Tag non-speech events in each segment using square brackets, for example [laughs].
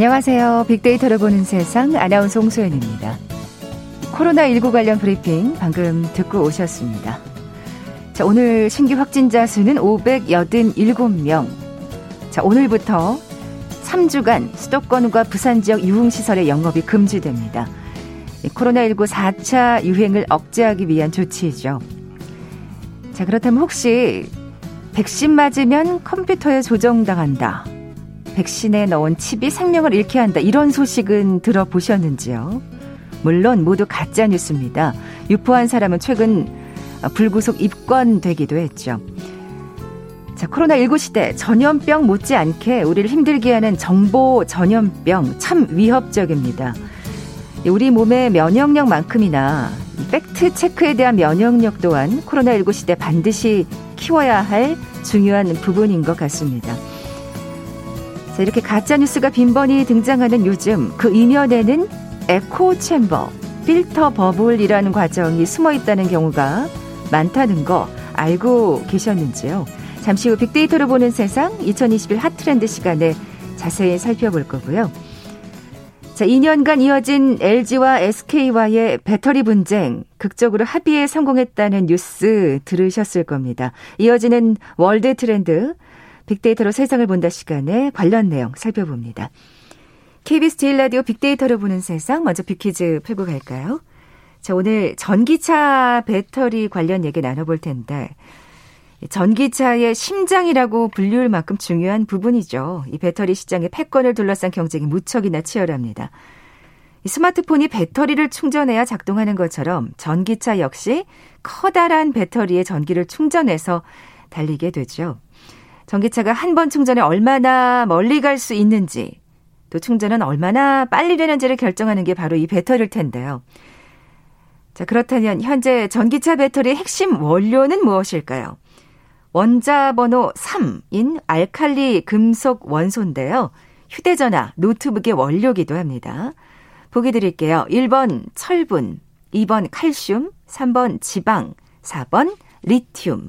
안녕하세요. 빅데이터를 보는 세상 아나운서 홍소연입니다. 코로나19 관련 브리핑 방금 듣고 오셨습니다. 자, 오늘 신규 확진자 수는 587명. 자, 오늘부터 3주간 수도권과 부산 지역 유흥시설의 영업이 금지됩니다. 코로나19 4차 유행을 억제하기 위한 조치이죠. 자, 그렇다면 혹시 백신 맞으면 컴퓨터에 조정당한다. 백신에 넣은 칩이 생명을 잃게 한다. 이런 소식은 들어보셨는지요? 물론 모두 가짜 뉴스입니다. 유포한 사람은 최근 불구속 입건되기도 했죠. 자, 코로나19 시대 전염병 못지않게 우리를 힘들게 하는 정보 전염병 참 위협적입니다. 우리 몸의 면역력만큼이나 팩트 체크에 대한 면역력 또한 코로나19 시대 반드시 키워야 할 중요한 부분인 것 같습니다. 자, 이렇게 가짜뉴스가 빈번히 등장하는 요즘 그 이면에는 에코 챔버, 필터 버블이라는 과정이 숨어 있다는 경우가 많다는 거 알고 계셨는지요? 잠시 후 빅데이터로 보는 세상 2021 핫트렌드 시간에 자세히 살펴볼 거고요. 자, 2년간 이어진 LG와 SK와의 배터리 분쟁, 극적으로 합의에 성공했다는 뉴스 들으셨을 겁니다. 이어지는 월드 트렌드, 빅데이터로 세상을 본다 시간에 관련 내용 살펴봅니다. KBS 제일 라디오 빅데이터로 보는 세상 먼저 빅퀴즈 풀고 갈까요? 자, 오늘 전기차 배터리 관련 얘기 나눠볼 텐데 전기차의 심장이라고 불릴 만큼 중요한 부분이죠. 이 배터리 시장의 패권을 둘러싼 경쟁이 무척이나 치열합니다. 스마트폰이 배터리를 충전해야 작동하는 것처럼 전기차 역시 커다란 배터리에 전기를 충전해서 달리게 되죠. 전기차가 한 번 충전에 얼마나 멀리 갈 수 있는지 또 충전은 얼마나 빨리 되는지를 결정하는 게 바로 이 배터리일 텐데요. 자, 그렇다면 현재 전기차 배터리의 핵심 원료는 무엇일까요? 원자 번호 3인 알칼리 금속 원소인데요. 휴대전화, 노트북의 원료기도 합니다. 보기 드릴게요. 1번 철분, 2번 칼슘, 3번 지방, 4번 리튬.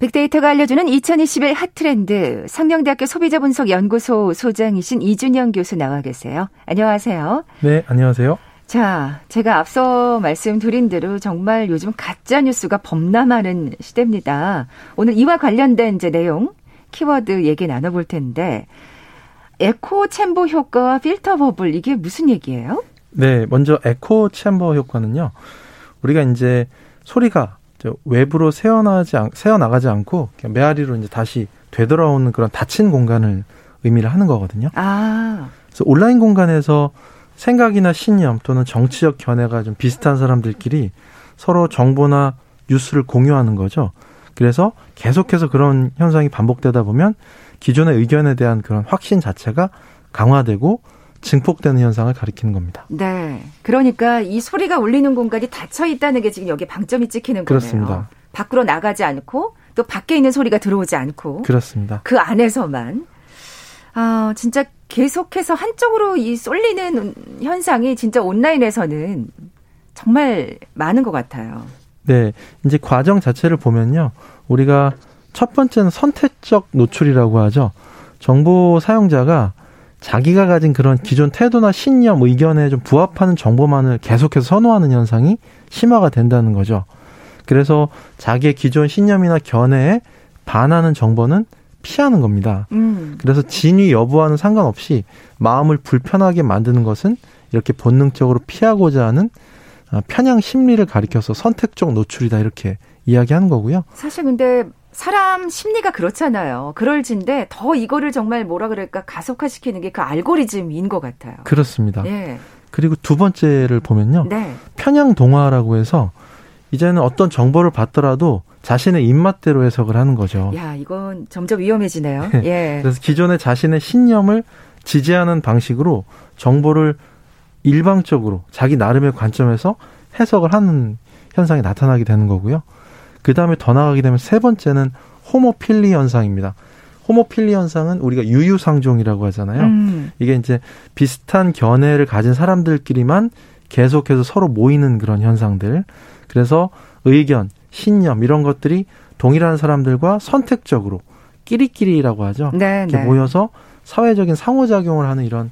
빅데이터가 알려주는 2021 hot 트렌드 상명대학교 소비자분석연구소 소장이신 이준영 교수 나와 계세요. 안녕하세요. 네, 안녕하세요. 자, 제가 앞서 말씀드린 대로 정말 요즘 가짜 뉴스가 범람하는 시대입니다. 오늘 이와 관련된 이제 내용 키워드 얘기 나눠볼 텐데 echo chamber 효과와 filter bubble 이게 무슨 얘기예요? 네, 먼저 echo chamber 효과는요. 우리가 이제 소리가 외부로 새어나지 새어나가지 않고 메아리로 이제 다시 되돌아오는 그런 닫힌 공간을 의미를 하는 거거든요. 아. 그래서 온라인 공간에서 생각이나 신념 또는 정치적 견해가 좀 비슷한 사람들끼리 서로 정보나 뉴스를 공유하는 거죠. 그래서 계속해서 그런 현상이 반복되다 보면 기존의 의견에 대한 그런 확신 자체가 강화되고 증폭되는 현상을 가리키는 겁니다. 네. 그러니까 이 소리가 울리는 공간이 닫혀 있다는 게 지금 여기 방점이 찍히는 그렇습니다. 거네요. 밖으로 나가지 않고 또 밖에 있는 소리가 들어오지 않고 그렇습니다. 그 안에서만 아, 진짜 계속해서 한쪽으로 이 쏠리는 현상이 진짜 온라인에서는 정말 많은 것 같아요. 네. 이제 과정 자체를 보면요. 우리가 첫 번째는 선택적 노출이라고 하죠. 정보 사용자가 자기가 가진 그런 기존 태도나 신념, 의견에 좀 부합하는 정보만을 계속해서 선호하는 현상이 심화가 된다는 거죠. 그래서 자기의 기존 신념이나 견해에 반하는 정보는 피하는 겁니다. 음. 그래서 진위 여부와는 상관없이 마음을 불편하게 만드는 것은 이렇게 본능적으로 피하고자 하는 아, 편향 심리를 가리켜서 선택적 노출이다 이렇게 이야기하는 거고요. 사실 근데 사람 심리가 그렇잖아요. 그럴진데 더 이거를 정말 뭐라 그럴까 가속화시키는 게 그 알고리즘인 것 같아요. 그렇습니다. 예. 그리고 두 번째를 보면요. 네. 편향 동화라고 해서 이제는 어떤 정보를 받더라도 자신의 입맛대로 해석을 하는 거죠. 야, 이건 점점 위험해지네요. [laughs] 예. 그래서 기존의 자신의 신념을 지지하는 방식으로 정보를 일방적으로 자기 나름의 관점에서 해석을 하는 현상이 나타나게 되는 거고요. 그 다음에 더 나가게 되면 세 번째는 호모필리 현상입니다. 호모필리 현상은 우리가 유유상종이라고 하잖아요. 음. 이게 이제 비슷한 견해를 가진 사람들끼리만 계속해서 서로 모이는 그런 현상들. 그래서 의견, 신념 이런 것들이 동일한 사람들과 선택적으로 끼리끼리라고 하죠. 네, 이렇게 네. 모여서 사회적인 상호작용을 하는 이런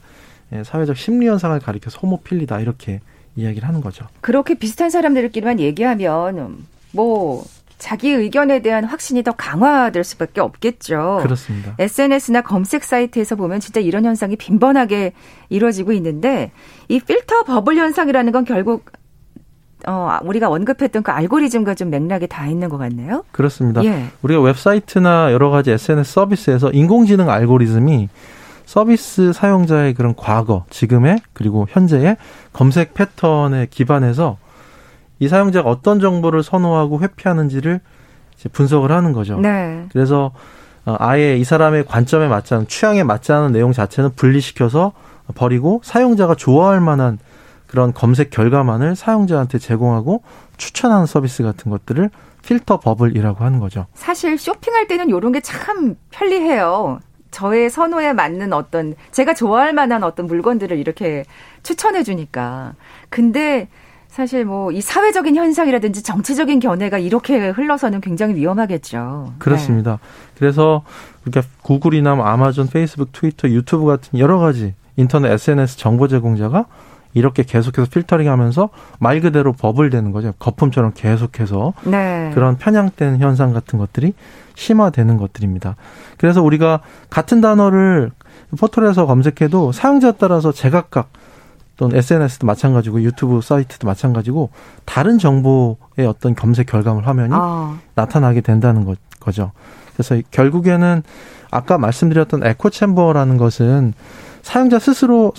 예, 사회적 심리 현상을 가리켜서 homophily다 이렇게 이야기를 하는 거죠. 그렇게 비슷한 사람들끼리만 얘기하면 뭐 자기 의견에 대한 확신이 더 강화될 수밖에 없겠죠. 그렇습니다. SNS나 검색 사이트에서 보면 진짜 이런 현상이 빈번하게 이루어지고 있는데 이 filter bubble 현상이라는 건 결국 어, 우리가 언급했던 그 알고리즘과 좀 맥락이 닿아 있는 것 같네요. 그렇습니다. 예. 우리가 웹사이트나 여러 가지 SNS 서비스에서 인공지능 알고리즘이 서비스 사용자의 그런 과거, 지금의 그리고 현재의 검색 패턴에 기반해서 이 사용자가 어떤 정보를 선호하고 회피하는지를 분석을 하는 거죠. 네. 그래서 어, 아예 이 사람의 관점에 맞지 않은 취향에 맞지 않은 내용 자체는 분리시켜서 버리고 사용자가 좋아할 만한 그런 검색 결과만을 사용자한테 제공하고 추천하는 서비스 같은 것들을 필터 버블이라고 하는 거죠. 사실 쇼핑할 때는 이런 게 참 편리해요. 저의 선호에 맞는 어떤 제가 좋아할 만한 어떤 물건들을 이렇게 추천해 주니까. 근데 사실 뭐 이 사회적인 현상이라든지 정치적인 견해가 이렇게 흘러서는 굉장히 위험하겠죠. 그렇습니다. 네. 그래서 그러니까 구글이나 뭐 아마존, 페이스북, 트위터, 유튜브 같은 여러 가지 인터넷 SNS 정보 제공자가 이렇게 계속해서 필터링 하면서 말 그대로 버블 되는 거죠. 거품처럼 계속해서 네. 그런 편향된 현상 같은 것들이 심화되는 것들입니다. 그래서 우리가 같은 단어를 포털에서 검색해도 사용자에 따라서 제각각 또는 SNS도 마찬가지고 유튜브 사이트도 마찬가지고 다른 정보의 어떤 검색 결과물 화면이 아. 나타나게 된다는 거, 죠 그래서 결국에는 아까 말씀드렸던 에코 챔버라는 것은 사용자 스스로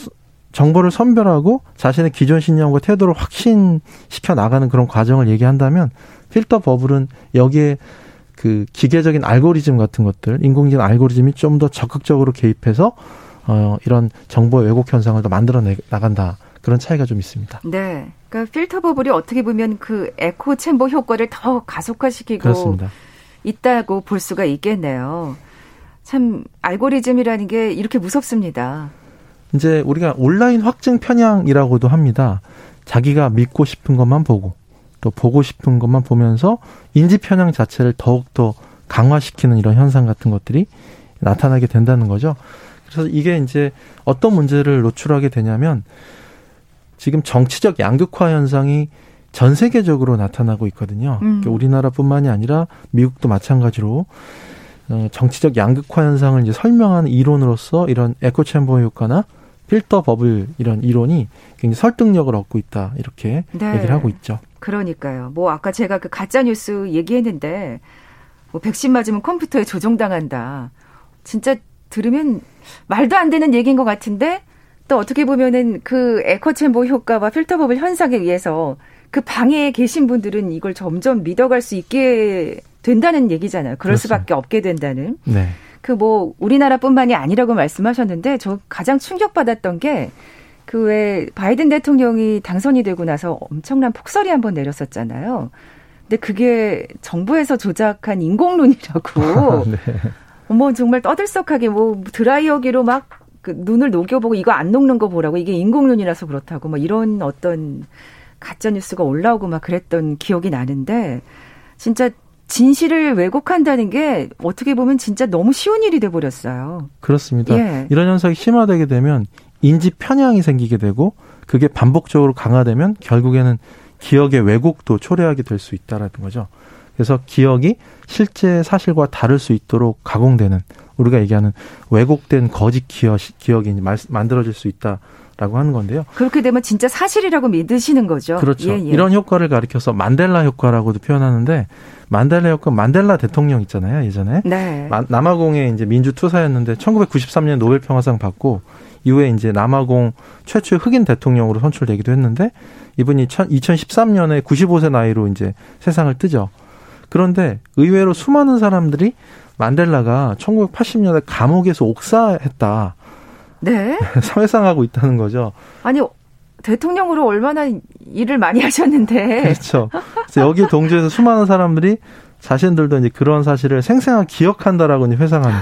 정보를 선별하고 자신의 기존 신념과 태도를 확신시켜 나가는 그런 과정을 얘기한다면 필터 버블은 여기에 그 기계적인 알고리즘 같은 것들, 인공지능 알고리즘이 좀 더 적극적으로 개입해서 어, 이런 정보 왜곡 현상을 더 만들어 나간다. 그런 차이가 좀 있습니다. 네. 그러니까 필터 버블이 어떻게 보면 그 에코 챔버 효과를 더 가속화시키고 그렇습니다. 있다고 볼 수가 있겠네요. 참 알고리즘이라는 게 이렇게 무섭습니다. 이제 우리가 온라인 확증 편향이라고도 합니다. 자기가 믿고 싶은 것만 보고 또 보고 싶은 것만 보면서 인지 편향 자체를 더욱더 강화시키는 이런 현상 같은 것들이 나타나게 된다는 거죠. 그래서 이게 이제 어떤 문제를 노출하게 되냐면 지금 정치적 양극화 현상이 전 세계적으로 나타나고 있거든요. 음. 그러니까 우리나라뿐만이 아니라 미국도 마찬가지로 어, 정치적 양극화 현상을 이제 설명하는 이론으로서 이런 echo chamber 효과나 filter bubble 이런 이론이 굉장히 설득력을 얻고 있다 이렇게 네. 얘기를 하고 있죠. 그러니까요. 뭐 아까 제가 그 가짜 뉴스 얘기했는데 뭐 백신 맞으면 컴퓨터에 조종당한다. 진짜 들으면 말도 안 되는 얘기인 것 같은데 또 어떻게 보면은 그 echo chamber 효과와 filter bubble 현상에 의해서 그 방에 계신 분들은 이걸 점점 믿어갈 수 있게 된다는 얘기잖아요. 그럴 그렇습니다. 수밖에 없게 된다는. 네. 그 뭐 우리나라뿐만이 아니라고 말씀하셨는데 저 가장 충격받았던 게 그 왜 바이든 대통령이 당선이 되고 나서 엄청난 폭설이 한번 내렸었잖아요. 근데 그게 정부에서 조작한 인공눈이라고. [laughs] 네. 뭐 정말 떠들썩하게 뭐 드라이어기로 막 그 눈을 녹여보고 이거 안 녹는 거 보라고 이게 인공눈이라서 그렇다고 막 이런 어떤 가짜 뉴스가 올라오고 막 그랬던 기억이 나는데 진짜 진실을 왜곡한다는 게 어떻게 보면 진짜 너무 쉬운 일이 돼 버렸어요. 그렇습니다. 예. 이런 현상이 심화되게 되면 인지 편향이 생기게 되고 그게 반복적으로 강화되면 결국에는 기억의 왜곡도 초래하게 될 수 있다라는 거죠. 그래서 기억이 실제 사실과 다를 수 있도록 가공되는 우리가 얘기하는 왜곡된 거짓 기억, 기억이 만들어질 수 있다. 라고 하는 건데요. 그렇게 되면 진짜 사실이라고 믿으시는 거죠. 그렇죠. 예, 예. 이런 효과를 가리켜서 만델라 효과라고도 표현하는데 만델라 효과 만델라 대통령 있잖아요 예전에 네. 남아공의 이제 민주 투사였는데 1993년 노벨 평화상 받고 이후에 이제 남아공 최초의 흑인 대통령으로 선출되기도 했는데 이분이 2013년에 95세 나이로 이제 세상을 뜨죠. 그런데 의외로 수많은 사람들이 만델라가 1980년대 감옥에서 옥사했다. 네. [laughs] 사회상하고 있다는 거죠. 아니 대통령으로 얼마나 일을 많이 하셨는데. [laughs] 그렇죠. 여기 동조해서 수많은 사람들이 자신들도 이제 그런 사실을 생생하게 기억한다라고 이제 회상하는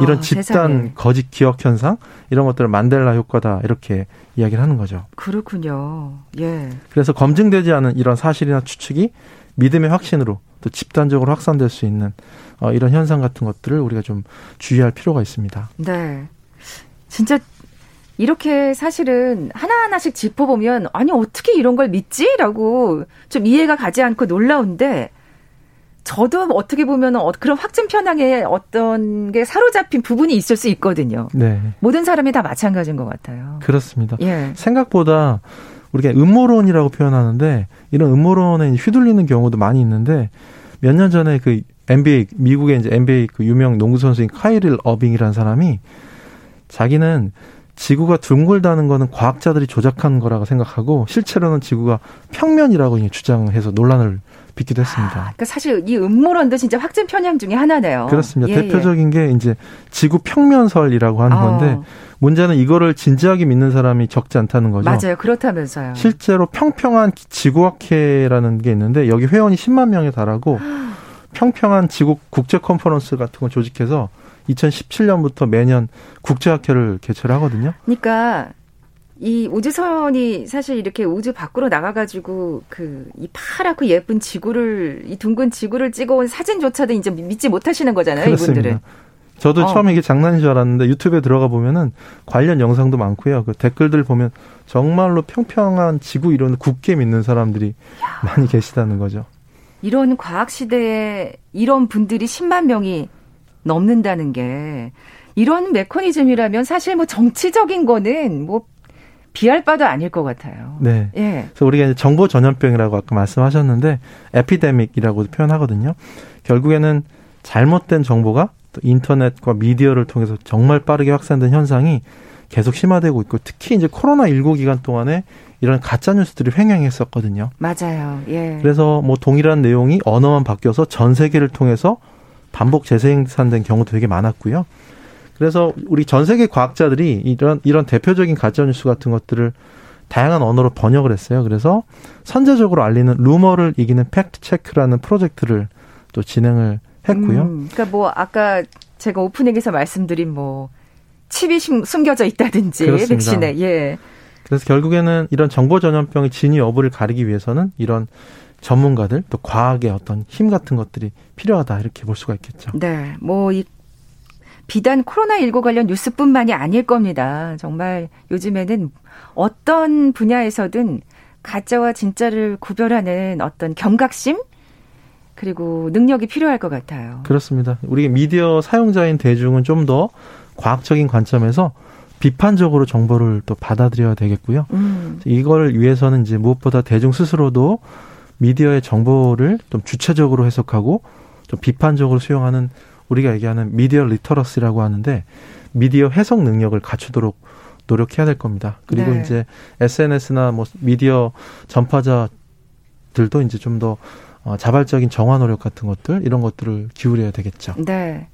이런 아, 집단 세상에. 거짓 기억 현상 이런 것들을 만델라 효과다 이렇게 이야기를 하는 거죠. 그렇군요. 예. 그래서 검증되지 않은 이런 사실이나 추측이 믿음의 확신으로 또 집단적으로 확산될 수 있는 어, 이런 현상 같은 것들을 우리가 좀 주의할 필요가 있습니다. 네. 진짜 이렇게 사실은 하나하나씩 짚어보면 아니 어떻게 이런 걸 믿지라고 좀 이해가 가지 않고 놀라운데 저도 어떻게 보면 그런 확증 편향에 어떤 게 사로잡힌 부분이 있을 수 있거든요. 네. 모든 사람이 다 마찬가지인 것 같아요. 그렇습니다. 예. 생각보다 우리가 음모론이라고 표현하는데 이런 음모론에 휘둘리는 경우도 많이 있는데 몇 년 전에 그 NBA 미국의 이제 NBA 그 유명 농구 선수인 카이릴 어빙이라는 사람이 자기는 지구가 둥글다는 거는 과학자들이 조작한 거라고 생각하고 실제로는 지구가 평면이라고 주장해서 논란을 빚기도 했습니다. 아, 그러니까 사실 이 음모론도 진짜 확증 편향 중에 하나네요. 그렇습니다. 예, 예. 대표적인 예. 게 이제 지구 평면설이라고 하는 어. 건데 문제는 이거를 진지하게 믿는 사람이 적지 않다는 거죠. 맞아요. 그렇다면서요. 실제로 평평한 지구학회라는 게 있는데 여기 회원이 10만 명에 달하고 [gasps] 평평한 지구 국제 컨퍼런스 같은 걸 조직해서 2017년부터 매년 국제학회를 개최를 하거든요. 그러니까 이 우주선이 사실 이렇게 우주 밖으로 나가가지고 그 이 파랗고 예쁜 지구를 이 둥근 지구를 찍어온 사진조차도 이제 믿지 못하시는 거잖아요, 그렇습니다. 이분들은. 저도 어. 처음에 이게 장난인 줄 알았는데 유튜브에 들어가 보면은 관련 영상도 많고요. 그 댓글들 보면 정말로 평평한 지구 이런 굳게 믿는 사람들이 야. 많이 계시다는 거죠. 이런 과학 시대에 이런 분들이 10만 명이 넘는다는 게 이런 메커니즘이라면 사실 뭐 정치적인 거는 뭐 비할 바도 아닐 것 같아요. 네. 예. 그래서 우리가 정보 전염병이라고 아까 말씀하셨는데 에피데믹이라고 표현하거든요. 결국에는 잘못된 정보가 또 인터넷과 미디어를 통해서 정말 빠르게 확산된 현상이 계속 심화되고 있고 특히 이제 코로나 19 기간 동안에 이런 가짜 뉴스들이 횡행했었거든요. 맞아요. 예. 그래서 뭐 동일한 내용이 언어만 바뀌어서 전 세계를 통해서 반복 재생산된 경우도 되게 많았고요. 그래서 우리 전 세계 과학자들이 이런 이런 대표적인 가짜 뉴스 같은 것들을 다양한 언어로 번역을 했어요. 그래서 선제적으로 알리는 루머를 이기는 fact check라는 프로젝트를 또 진행을 했고요. 음, 그러니까 뭐 아까 제가 오프닝에서 말씀드린 뭐 칩이 숨겨져 있다든지 그렇습니다. 백신에 예. 그래서 결국에는 이런 정보 전염병의 진위 여부를 가리기 위해서는 이런 전문가들 또 과학의 어떤 힘 같은 것들이 필요하다 이렇게 볼 수가 있겠죠. 네. 뭐 이 비단 코로나19 관련 뉴스뿐만이 아닐 겁니다. 정말 요즘에는 어떤 분야에서든 가짜와 진짜를 구별하는 어떤 경각심 그리고 능력이 필요할 것 같아요. 그렇습니다. 우리 미디어 사용자인 대중은 좀 더 과학적인 관점에서 비판적으로 정보를 또 받아들여야 되겠고요. 음. 이걸 위해서는 이제 무엇보다 대중 스스로도 미디어의 정보를 좀 주체적으로 해석하고 좀 비판적으로 수용하는 우리가 얘기하는 미디어 literacy라고 하는데 미디어 해석 능력을 갖추도록 노력해야 될 겁니다. 그리고 네. 이제 SNS나 뭐 미디어 전파자들도 이제 좀더 어, 자발적인 정화 노력 같은 것들 이런 것들을 기울여야 되겠죠. 네.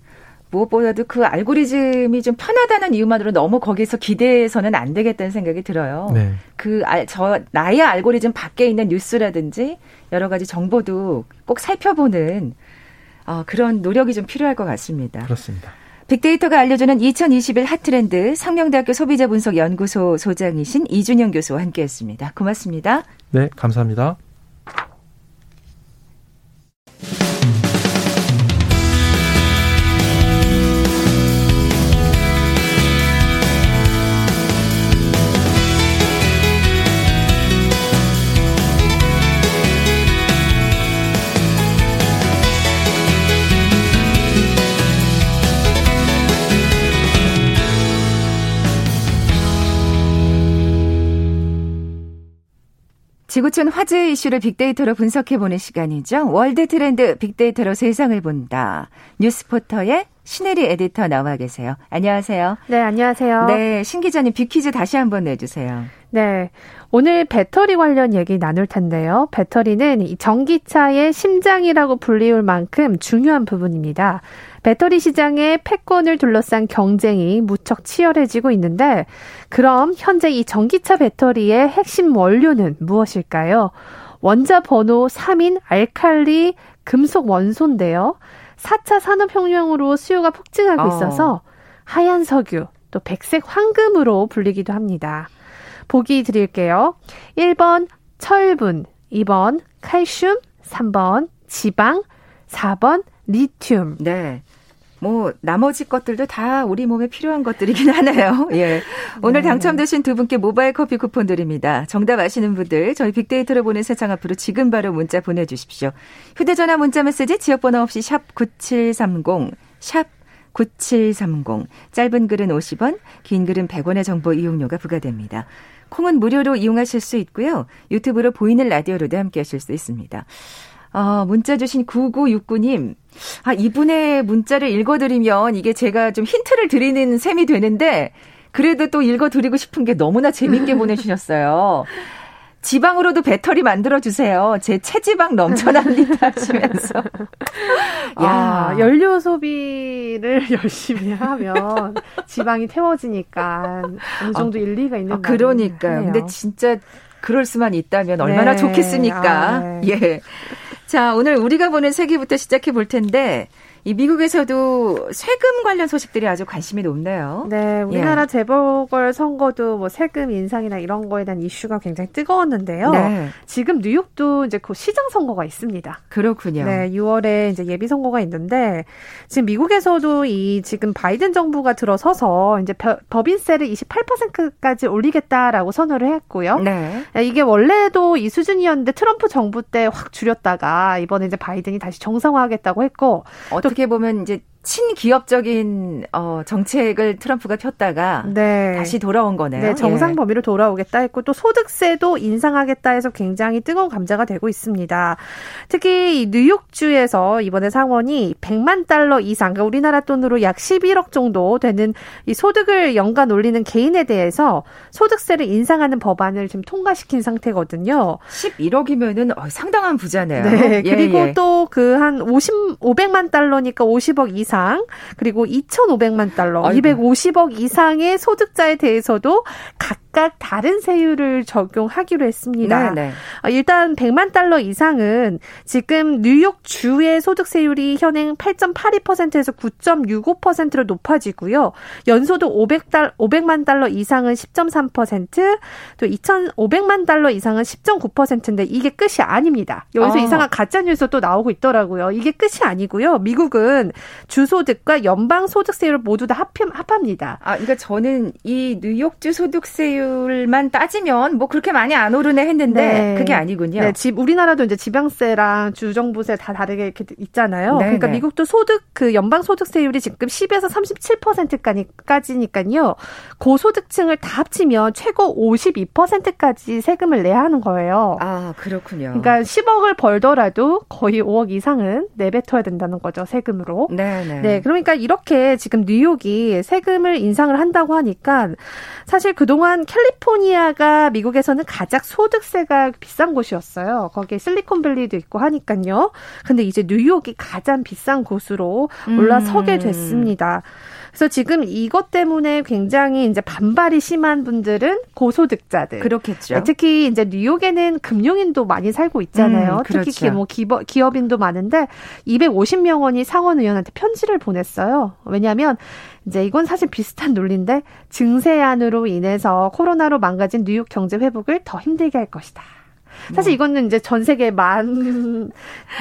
무엇보다도 그 알고리즘이 좀 편하다는 이유만으로 너무 거기서 기대해서는 안 되겠다는 생각이 들어요. 네. 그, 저, 나의 알고리즘 밖에 있는 뉴스라든지 여러 가지 정보도 꼭 살펴보는 어, 그런 노력이 좀 필요할 것 같습니다. 그렇습니다. 빅데이터가 알려주는 2021 핫트렌드 성명대학교 소비자분석연구소 소장이신 이준영 교수와 함께했습니다. 고맙습니다. 네, 감사합니다. 지구촌 화제 이슈를 빅데이터로 분석해보는 시간이죠. 월드 트렌드 빅데이터로 세상을 본다. 뉴스포터의 신혜리 에디터 나와 계세요. 안녕하세요. 네, 안녕하세요. 네, 신 기자님 빅퀴즈 다시 한번 내주세요. 네. 오늘 배터리 관련 얘기 나눌 텐데요. 배터리는 전기차의 심장이라고 불리울 만큼 중요한 부분입니다. 배터리 시장의 패권을 둘러싼 경쟁이 무척 치열해지고 있는데, 그럼 현재 이 전기차 배터리의 핵심 원료는 무엇일까요? 원자 번호 3인 알칼리 금속 원소인데요. 4차 산업혁명으로 수요가 폭증하고 어. 있어서 하얀 석유, 또 백색 황금으로 불리기도 합니다. 보기 드릴게요. 1번 철분, 2번 칼슘, 3번 지방, 4번 리튬. 네. 뭐 나머지 것들도 다 우리 몸에 필요한 것들이긴 하네요. [laughs] 예. 오늘 네. 당첨되신 두 분께 모바일 커피 쿠폰 드립니다. 정답 아시는 분들 저희 빅데이터로 보는 세상 앞으로 지금 바로 문자 보내 주십시오. 휴대 전화 문자 메시지 지역 번호 없이 샵 9730, 샵 9730. 짧은 글은 50원, 긴 글은 100원의 정보 이용료가 부과됩니다. 콩은 무료로 이용하실 수 있고요. 유튜브로 보이는 라디오로도 함께 하실 수 있습니다. 어, 문자 주신 9969님. 아, 이분의 문자를 읽어드리면 이게 제가 좀 힌트를 드리는 셈이 되는데, 그래도 또 읽어드리고 싶은 게 너무나 재밌게 [laughs] 보내주셨어요. 지방으로도 배터리 만들어 주세요. 제 체지방 넘쳐납니다 [laughs] 하시면서. 야, 아, 연료 소비를 [laughs] 열심히 하면 지방이 태워지니까 어느 정도 아, 일리가 있는 아, 그러니까요. 근데 진짜 그럴 수만 있다면 얼마나 네. 좋겠습니까? 아, 네. 예. 자, 오늘 우리가 보는 세계부터 시작해 볼 텐데 이 미국에서도 세금 관련 소식들이 아주 관심이 높네요. 네, 우리나라 예. 재보궐 선거도 뭐 세금 인상이나 이런 거에 대한 이슈가 굉장히 뜨거웠는데요. 네. 지금 뉴욕도 이제 그 시장 선거가 있습니다. 그렇군요. 네, 6월에 이제 예비 선거가 있는데 지금 미국에서도 이 지금 바이든 정부가 들어서서 이제 법인세를 28%까지 올리겠다라고 선언을 했고요. 네. 이게 원래도 이 수준이었는데 트럼프 정부 때 확 줄였다가 이번에 이제 바이든이 다시 정상화하겠다고 했고 또 어떻게 보면 이제 친기업적인 어, 정책을 트럼프가 폈다가 네. 다시 돌아온 거네요. 네, 정상 예. 범위로 돌아오겠다 했고 또 소득세도 인상하겠다 해서 굉장히 뜨거운 감자가 되고 있습니다. 특히 뉴욕주에서 이번에 상원이 100만 달러 이상, 그러니까 우리나라 돈으로 약 11억 정도 되는 이 소득을 연간 올리는 개인에 대해서 소득세를 인상하는 법안을 지금 통과시킨 상태거든요. 11억이면은 어, 상당한 부자네요. 네, 그리고 예, 예. 또그 한 50, 500만 달러니까 50억 이상 이상 그리고 2,500만 달러, 아이고. 250억 이상의 소득자에 대해서도 각 각 다른 세율을 적용하기로 했습니다. 네네. 네. 어, 일단 100만 달러 이상은 지금 뉴욕 주의 소득 세율이 현행 8.82%에서 9.65%로 높아지고요. 연소득 500달 500만 달러 이상은 10.3%, 또 2,500만 달러 이상은 10.9%인데 이게 끝이 아닙니다. 여기서 아. 이상한 가짜 뉴스 또 나오고 있더라고요. 이게 끝이 아니고요. 미국은 주 주소득과 연방 소득세율 모두 다 합합니다. 아, 그러니까 저는 이 뉴욕주 소득세율 만 따지면 뭐 그렇게 많이 안 오르네 했는데 네. 그게 아니군요. 네, 집 우리나라도 이제 지방세랑 주정부세 다 다르게 이렇게 있잖아요. 네, 그러니까 네. 미국도 소득 그 연방 소득세율이 지금 10에서 37%까지니까요. 고소득층을 다 합치면 최고 52%까지 세금을 내야 하는 거예요. 아, 그렇군요. 그러니까 10억을 벌더라도 거의 5억 이상은 내뱉어야 된다는 거죠, 세금으로. 네. 네. 네. 그러니까 이렇게 지금 뉴욕이 세금을 인상을 한다고 하니까 사실 그동안 캘리포니아가 미국에서는 가장 소득세가 비싼 곳이었어요. 거기에 실리콘밸리도 있고 하니까요. 근데 이제 뉴욕이 가장 비싼 곳으로 올라서게 음. 됐습니다. 그래서 지금 이것 때문에 굉장히 이제 반발이 심한 분들은 고소득자들. 그렇겠죠. 특히 이제 뉴욕에는 금융인도 많이 살고 있잖아요. 음, 그렇죠. 특히 뭐 기업, 기업 인도 많은데 250명 원이 상원 의원한테 편지를 보냈어요. 왜냐하면 이제 이건 사실 비슷한 논리인데 증세안으로 인해서 코로나로 망가진 뉴욕 경제 회복을 더 힘들게 할 것이다. 사실 뭐. 이거는 이제 전 세계 만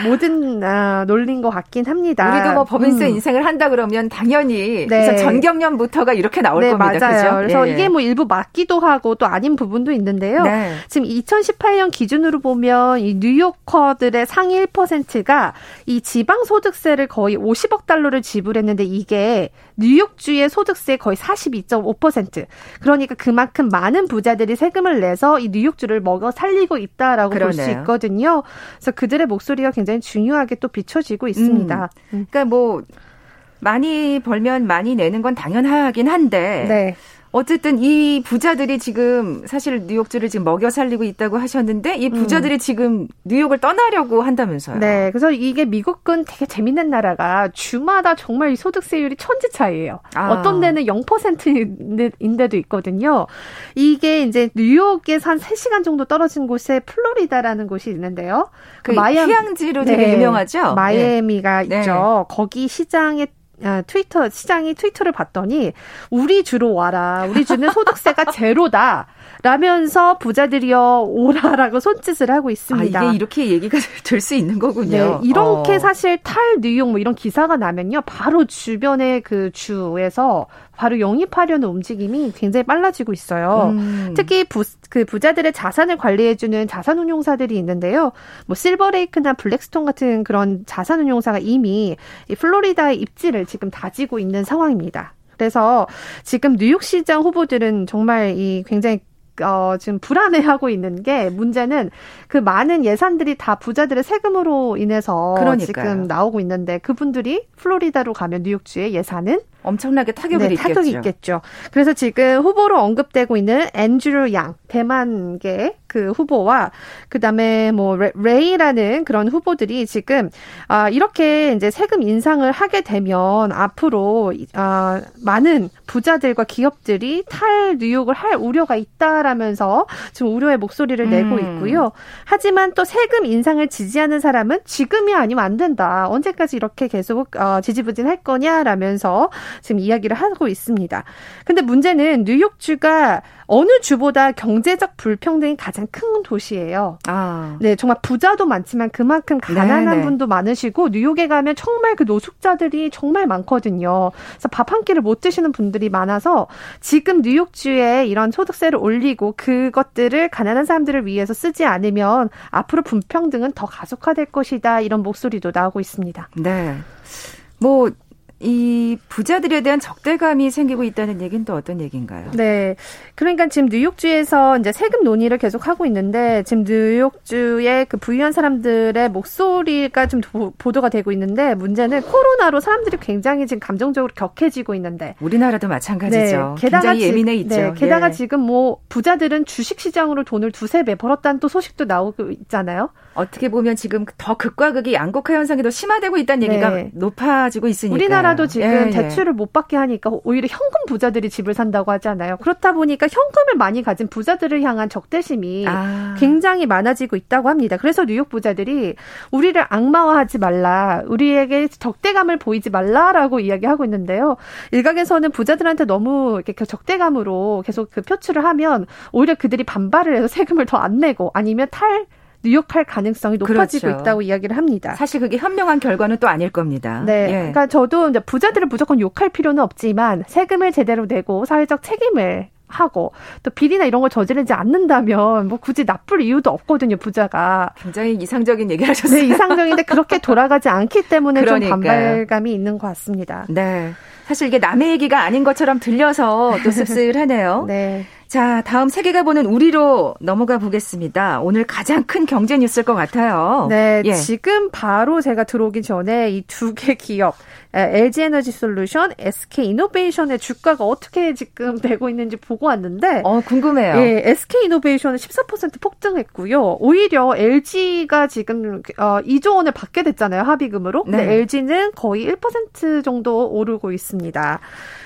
모든 아, 논리인 것 같긴 합니다. 우리도 뭐 법인세 음. 인생을 한다 그러면 당연히 네. 전경련부터가 이렇게 나올 네, 겁니다. 맞아요. 그죠? 그래서 예. 이게 뭐 일부 맞기도 하고 또 아닌 부분도 있는데요. 네. 지금 2018년 기준으로 보면 이 뉴요커들의 상위 1%가 이 지방 소득세를 거의 50억 달러를 지불했는데 이게 뉴욕주의 소득세 거의 42.5%. 그러니까 그만큼 많은 부자들이 세금을 내서 이 뉴욕주를 먹어 살리고 있다. 있다라고 볼 수 있거든요. 그래서 그들의 목소리가 굉장히 중요하게 또 비춰지고 있습니다. 음. 그러니까 뭐 많이 벌면 많이 내는 건 당연하긴 한데 네. 어쨌든 이 부자들이 지금 사실 뉴욕주를 지금 먹여 살리고 있다고 하셨는데 이 부자들이 음. 지금 뉴욕을 떠나려고 한다면서요. 네. 그래서 이게 미국은 되게 재밌는 나라가 주마다 정말 이 소득세율이 천지 차이예요. 아. 어떤 데는 0%인데도 있거든요. 이게 이제 뉴욕에서 한 3시간 정도 떨어진 곳에 플로리다라는 곳이 있는데요. 그, 그 마이애미 휴양지로 되게 네. 유명하죠. 마이애미가 네. 있죠. 네. 거기 시장에 아, 트위터 시장이 트위터를 봤더니 우리 주로 와라. 우리 주는 소득세가 [laughs] 제로다. 라면서 부자들이여 오라라고 손짓을 하고 있습니다. 아, 이게 이렇게 얘기가 [laughs] 될 수 있는 거군요. 네, 이렇게 어. 사실 탈 뉴욕 뭐 이런 기사가 나면요. 바로 주변의 그 주에서 바로 영입하려는 움직임이 굉장히 빨라지고 있어요. 음. 특히 부, 그 부자들의 자산을 관리해주는 자산운용사들이 있는데요. 뭐 실버레이크나 블랙스톤 같은 그런 자산운용사가 이미 이 플로리다의 입지를 지금 다지고 있는 상황입니다. 그래서 지금 뉴욕시장 후보들은 정말 이 굉장히 어, 지금 불안해하고 있는 게 문제는 그 많은 예산들이 다 부자들의 세금으로 인해서 그러니까요. 지금 나오고 있는데 그분들이 플로리다로 가면 뉴욕주의 예산은 엄청나게 타격을 네, 있겠죠. 타격이 있겠죠. 그래서 지금 후보로 언급되고 있는 앤드류 양 대만계 그 후보와 그 다음에 뭐 레이라는 그런 후보들이 지금 아 이렇게 이제 세금 인상을 하게 되면 앞으로 아 많은 부자들과 기업들이 탈 뉴욕을 할 우려가 있다라면서 지금 우려의 목소리를 내고 음. 있고요. 하지만 또 세금 인상을 지지하는 사람은 지금이 아니면 안 된다. 언제까지 이렇게 계속 어, 지지부진할 거냐라면서 지금 이야기를 하고 있습니다. 근데 문제는 뉴욕주가 어느 주보다 경제적 불평등이 가장 큰 도시예요. 아. 네, 정말 부자도 많지만 그만큼 가난한 네네. 분도 많으시고 뉴욕에 가면 정말 그 노숙자들이 정말 많거든요. 그래서 밥 한 끼를 못 드시는 분들이 많아서 지금 뉴욕주에 이런 소득세를 올리고 그것들을 가난한 사람들을 위해서 쓰지 않으면 앞으로 불평등은 더 가속화될 것이다 이런 목소리도 나오고 있습니다. 네. 뭐 이 부자들에 대한 적대감이 생기고 있다는 얘기는 또 어떤 얘기인가요? 네. 그러니까 지금 뉴욕주에서 이제 세금 논의를 계속 하고 있는데 지금 뉴욕주의 그 부유한 사람들의 목소리가 좀 보도가 되고 있는데 문제는 코로나로 사람들이 굉장히 지금 감정적으로 격해지고 있는데 우리나라도 마찬가지죠. 네. 게다가 굉장히 예민해 있죠. 네. 게다가 예. 지금 뭐 부자들은 주식 시장으로 돈을 두세 배 벌었다는 또 소식도 나오고 있잖아요. 어떻게 보면 지금 더 극과 극이 양극화 현상이 더 심화되고 있다는 얘기가 네. 높아지고 있으니까. 우리나라도 지금 예, 예. 대출을 못 받게 하니까 오히려 현금 부자들이 집을 산다고 하잖아요. 그렇다 보니까 현금을 많이 가진 부자들을 향한 적대심이 아. 굉장히 많아지고 있다고 합니다. 그래서 뉴욕 부자들이 우리를 악마화하지 말라, 우리에게 적대감을 보이지 말라라고 이야기하고 있는데요. 일각에서는 부자들한테 너무 이렇게 그 적대감으로 계속 그 표출을 하면 오히려 그들이 반발을 해서 세금을 더 안 내고 아니면 탈 뉴욕할 가능성이 높아지고 그렇죠. 있다고 이야기를 합니다. 사실 그게 현명한 결과는 또 아닐 겁니다. 네. 예. 그러니까 저도 이제 부자들을 무조건 욕할 필요는 없지만 세금을 제대로 내고 사회적 책임을 하고 또 비리나 이런 걸 저지르지 않는다면 뭐 굳이 나쁠 이유도 없거든요 부자가 굉장히 이상적인 얘기 하셨어요. 네 이상적인데 그렇게 돌아가지 않기 때문에 그러니까요. 좀 반발감이 있는 것 같습니다. 네 사실 이게 남의 얘기가 아닌 것처럼 들려서 또 씁쓸하네요. [laughs] 네. 자, 다음 세계가 보는 우리로 넘어가 보겠습니다. 오늘 가장 큰 경제 뉴스일 것 같아요. 네, 예. 지금 바로 제가 들어오기 전에 이 두 개 기업 LG 에너지 솔루션, SK 이노베이션의 주가가 어떻게 지금 [laughs] 되고 있는지 보고 왔는데 어, 궁금해요. 예, SK 이노베이션은 14% 폭등했고요. 오히려 LG가 지금 어, 2조 원을 받게 됐잖아요. 합의금으로. 네. 근데 LG는 거의 1% 정도 오르고 있습니다.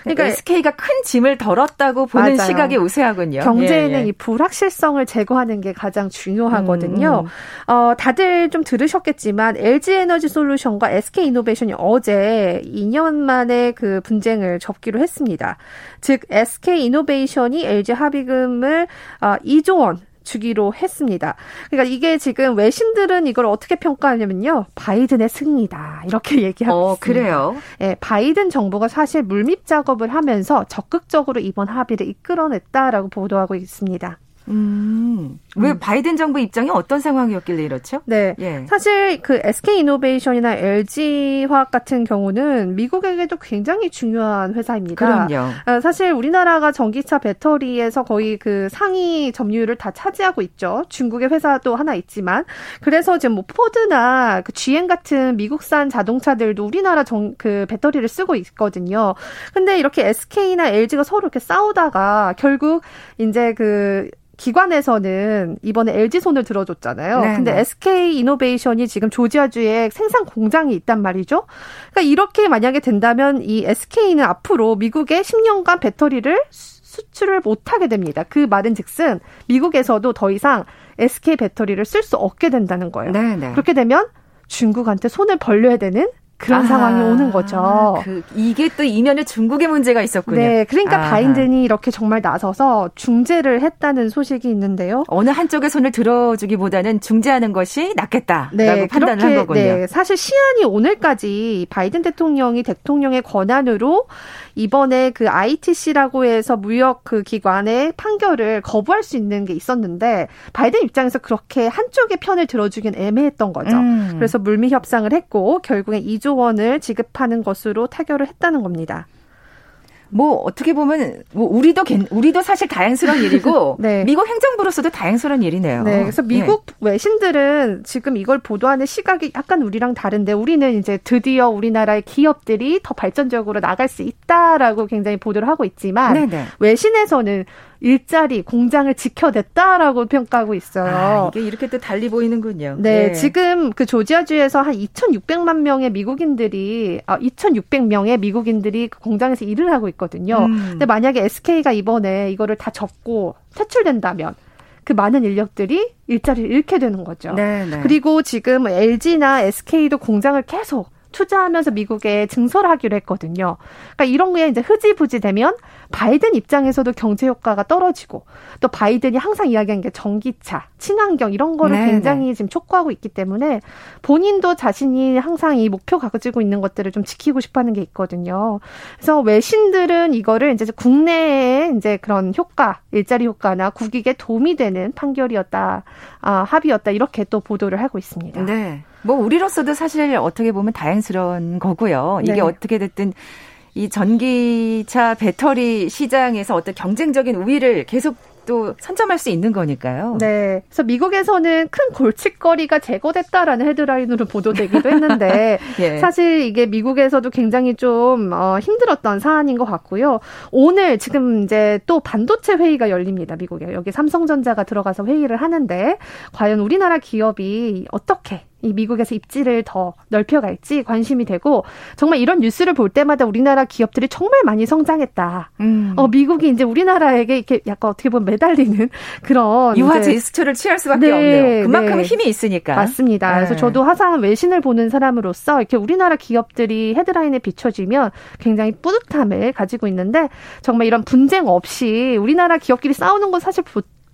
그러니까 SK가 큰 짐을 덜었다고 보는 맞아요. 시각이 우세하군요. 경제에는 예, 예. 이 불확실성을 제거하는 게 가장 중요하거든요. 음, 음. 어, 다들 좀 들으셨겠지만 LG 에너지 솔루션과 SK 이노베이션이 어제 2년 만에 그 분쟁을 접기로 했습니다. 즉 SK 이노베이션이 LG 합의금을 2조 어, 원 주기로 했습니다. 그러니까 이게 지금 외신들은 이걸 어떻게 평가하냐면요. 바이든의 승리다. 이렇게 [laughs] 얘기하고 어, 있습니다. 그래요? 예, 바이든 정부가 사실 물밑 작업을 하면서 적극적으로 이번 합의를 이끌어냈다라고 보도하고 있습니다. 음. 왜 음. 바이든 정부 입장이 어떤 상황이었길래 이렇죠? 네. 예. 사실 그 SK 이노베이션이나 LG 화학 같은 경우는 미국에게도 굉장히 중요한 회사입니다. 그럼요. 아, 사실 우리나라가 전기차 배터리에서 거의 그 상위 점유율을 다 차지하고 있죠. 중국의 회사도 하나 있지만 그래서 지금 뭐 포드나 그 GM 같은 미국산 자동차들도 우리나라 정, 그 배터리를 쓰고 있거든요. 근데 이렇게 SK나 LG가 서로 이렇게 싸우다가 결국 이제 그 기관에서는 이번에 LG 손을 들어줬잖아요. 네, 근데 네. SK 이노베이션이 지금 조지아주에 생산 공장이 있단 말이죠. 그러니까 이렇게 만약에 된다면 이 SK는 앞으로 미국에 10년간 배터리를 수출을 못하게 됩니다. 그 말은 즉슨 미국에서도 더 이상 SK 배터리를 쓸 수 없게 된다는 거예요. 네, 네. 그렇게 되면 중국한테 손을 벌려야 되는 그런 아, 상황이 오는 거죠. 그, 이게 또 이면에 중국의 문제가 있었군요. 네, 그러니까 아. 바이든이 이렇게 정말 나서서 중재를 했다는 소식이 있는데요. 어느 한쪽의 손을 들어주기보다는 중재하는 것이 낫겠다라고 네, 판단을 그렇게, 한 거군요. 네, 사실 시한이 오늘까지 바이든 대통령이 대통령의 권한으로 이번에 그 ITC라고 해서 무역 그 기관의 판결을 거부할 수 있는 게 있었는데 바이든 입장에서 그렇게 한쪽의 편을 들어주긴 애매했던 거죠. 음. 그래서 물미 협상을 했고 결국엔 2조 원을 지급하는 것으로 타결을 했다는 겁니다. 뭐 어떻게 보면 뭐 우리도 우리도 사실 다행스러운 일이고 [laughs] 네. 미국 행정부로서도 다행스러운 일이네요. 네, 그래서 미국 네. 외신들은 지금 이걸 보도하는 시각이 약간 우리랑 다른데 우리는 이제 드디어 우리나라의 기업들이 더 발전적으로 나갈 수 있다라고 굉장히 보도를 하고 있지만 네네. 네. 외신에서는 일자리, 공장을 지켜냈다라고 평가하고 있어요. 아, 이게 이렇게 또 달리 보이는군요. 네, 네. 지금 그 조지아주에서 한 2,600만 명의 미국인들이, 아, 2,600명의 미국인들이 그 공장에서 일을 하고 있거든요. 음. 근데 만약에 SK가 이번에 이거를 다 접고 퇴출된다면 그 많은 인력들이 일자리를 잃게 되는 거죠. 네네. 네. 그리고 지금 LG나 SK도 공장을 계속 투자하면서 미국에 증설을 하기로 했거든요. 그러니까 이런 게 이제 흐지부지 되면 바이든 입장에서도 경제 효과가 떨어지고 또 바이든이 항상 이야기하는 게 전기차, 친환경 이런 거를 네네. 굉장히 네. 지금 촉구하고 있기 때문에 본인도 자신이 항상 이 목표 가지고 있는 것들을 좀 지키고 싶어 하는 게 있거든요. 그래서 외신들은 이거를 이제 국내에 이제 그런 효과, 일자리 효과나 국익에 도움이 되는 판결이었다, 아, 합의였다 이렇게 또 보도를 하고 있습니다. 네. 뭐 우리로서도 사실 어떻게 보면 다행스러운 거고요. 이게 네. 어떻게 됐든 이 전기차 배터리 시장에서 어떤 경쟁적인 우위를 계속 또 선점할 수 있는 거니까요. 네. 그래서 미국에서는 큰 골칫거리가 제거됐다라는 헤드라인으로 보도되기도 했는데 [laughs] 예. 사실 이게 미국에서도 굉장히 좀 어, 힘들었던 사안인 것 같고요. 오늘 지금 이제 또 반도체 회의가 열립니다. 미국에 여기 삼성전자가 들어가서 회의를 하는데 과연 우리나라 기업이 어떻게 이 미국에서 입지를 더 넓혀갈지 관심이 되고 정말 이런 뉴스를 볼 때마다 우리나라 기업들이 정말 많이 성장했다. 음. 어 미국이 이제 우리나라에게 이렇게 약간 어떻게 보면 매달리는 [laughs] 그런 유화 제스처를 취할 수밖에 네, 없네요. 그만큼 네. 힘이 있으니까. 맞습니다. 네. 그래서 저도 항상 외신을 보는 사람으로서 이렇게 우리나라 기업들이 헤드라인에 비춰지면 굉장히 뿌듯함을 가지고 있는데 정말 이런 분쟁 없이 우리나라 기업끼리 싸우는 건 사실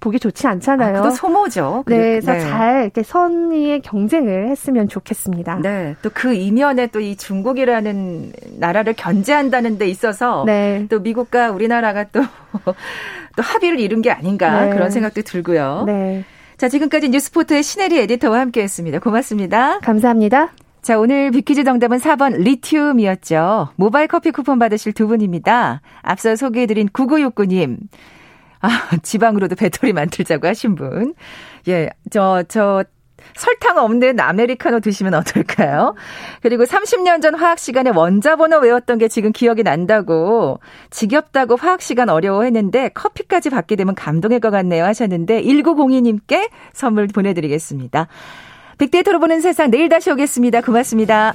보기 좋지 않잖아요. 아, 그도 소모죠. 네, 그래서 네. 잘 이렇게 선의의 경쟁을 했으면 좋겠습니다. 네, 또 그 이면에 또 이 중국이라는 나라를 견제한다는 데 있어서 네. 또 미국과 우리나라가 또, [laughs] 또 합의를 이룬 게 아닌가 네. 그런 생각도 들고요. 네. 자, 지금까지 뉴스포트의 신혜리 에디터와 함께 했습니다. 고맙습니다. 감사합니다. 자, 오늘 비키즈 정답은 4번 리튬이었죠. 모바일 커피 쿠폰 받으실 두 분입니다. 앞서 소개해드린 9969님. 아, [laughs] 지방으로도 배터리 만들자고 하신 분. 예, 저, 저, 설탕 없는 아메리카노 드시면 어떨까요? 그리고 30년 전 화학 시간에 원자 번호 외웠던 게 지금 기억이 난다고 지겹다고 화학 시간 어려워했는데 커피까지 받게 되면 감동일 것 같네요 하셨는데 1902님께 선물 보내드리겠습니다. 빅데이터로 보는 세상 내일 다시 오겠습니다. 고맙습니다.